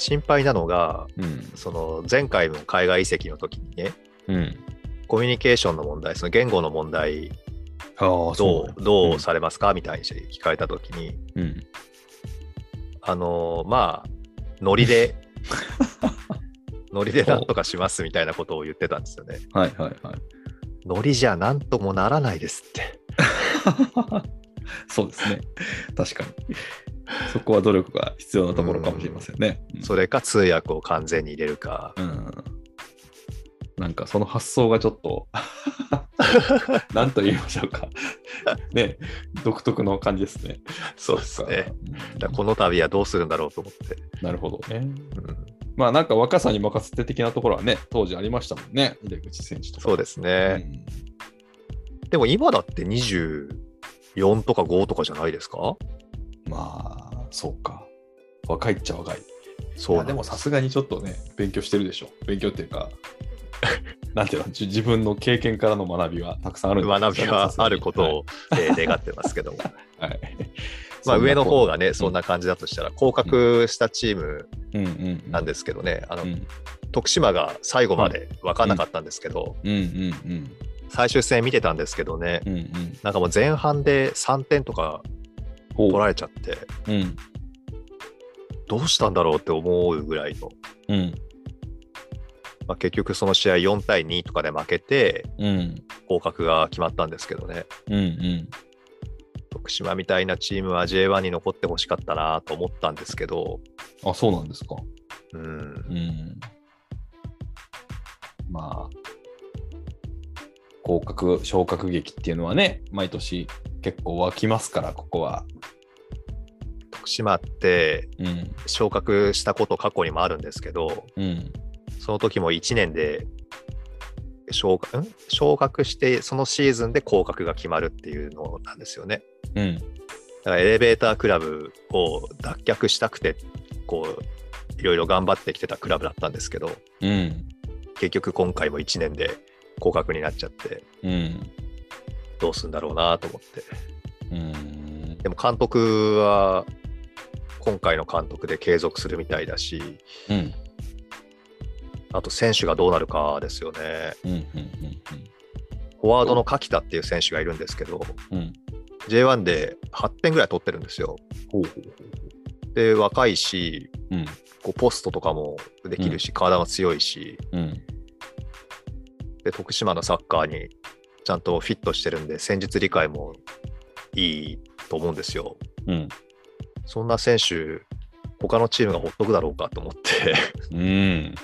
心配なのが、うん。その前回の海外移籍の時にね、うん。コミュニケーションの問題、その言語の問題、どそうう、どうされますかみたいに聞かれた時に、う。うん。あの、まあ、ノリで、ノリでなんとかしますみたいなことを言ってたんですよね。はいはいはい。ノリじゃなんともならないですって。そうですね。確かに。そこは努力が必要なところかもしれませんね。うんそれか通訳を完全に入れるか。うん。なんかその発想がちょっと、なんと言いましょうか。ね、独特の感じですね。そうですね。うんだこの度はどうするんだろうと思って。なるほどね。うんまあなんか若さに任せて的なところはね、当時ありましたもんね。出口選手とか。そうですうね。んでも今だって24とか5とかじゃないですか？まあ、そうか。若いっちゃ若い。そうでもさすがにちょっとね、勉強してるでしょ。勉強っていうか、なんていうの、じ自分の経験からの学びはたくさんあるん学びはあることを。を、えー願ってますけども。はい。はいまあ上の方がね、んそんな感じだとしたら、降格したチームうんうんうん。なんですけどね、あのうん徳島が最後まで分かんなかったんですけど、うんうん最終戦見てたんですけどね、うんうんうん。なんかもう前半で3点とか取られちゃって、うん。どうしたんだろうって思うぐらいの、うん。まあ、結局その試合4対2とかで負けて、うん。降格が決まったんですけどね、うんうん。徳島みたいなチームは J1 に残ってほしかったなと思ったんですけど、あ、そうなんですか。うん、うん。まあ、降格、昇格劇っていうのはね、毎年結構湧きますから、ここは。徳島ってうん。昇格したこと過去にもあるんですけど、うん。その時も1年で昇格ん？昇格して、そのシーズンで降格が決まるっていうのなんですよね。うん。だからエレベータークラブを脱却したくて、こう、いろいろ頑張ってきてたクラブだったんですけど、うん。結局今回も1年で降格になっちゃって、うん。どうするんだろうなと思って。うん。でも監督は、今回の監督で継続するみたいだし、うん。あと選手がどうなるかですよね。うん。うん。フォワードの柿田っていう選手がいるんですけど、うん。うん。J1 で8点ぐらい取ってるんですよ。ほうほうで、若いし、ほう。うん。こうポストとかもできるし、体も強いし、うん。で、徳島のサッカーにちゃんとフィットしてるんで、戦術理解もいいと思うんですよ。うん。そんな選手、他のチームがほっとくだろうかと思って、うん。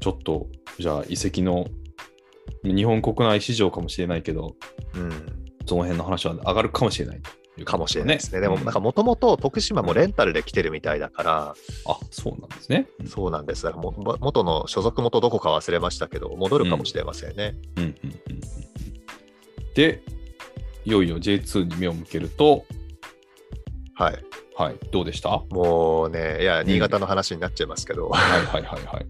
ちょっと、じゃあ、移籍の日本国内市場かもしれないけど、うん、その辺の話は上がるかもしれないかもしれないですね。でも、うんなんかもともと徳島もレンタルで来てるみたいだから、あ、そうなんですね。そうなんです。だからもも元の所属元どこか忘れましたけど、戻るかもしれませんね。で、いよいよ J2 に目を向けると、はい。はい、どうでした？はもうね、いや、新潟の話になっちゃいますけど、いはいはいはい。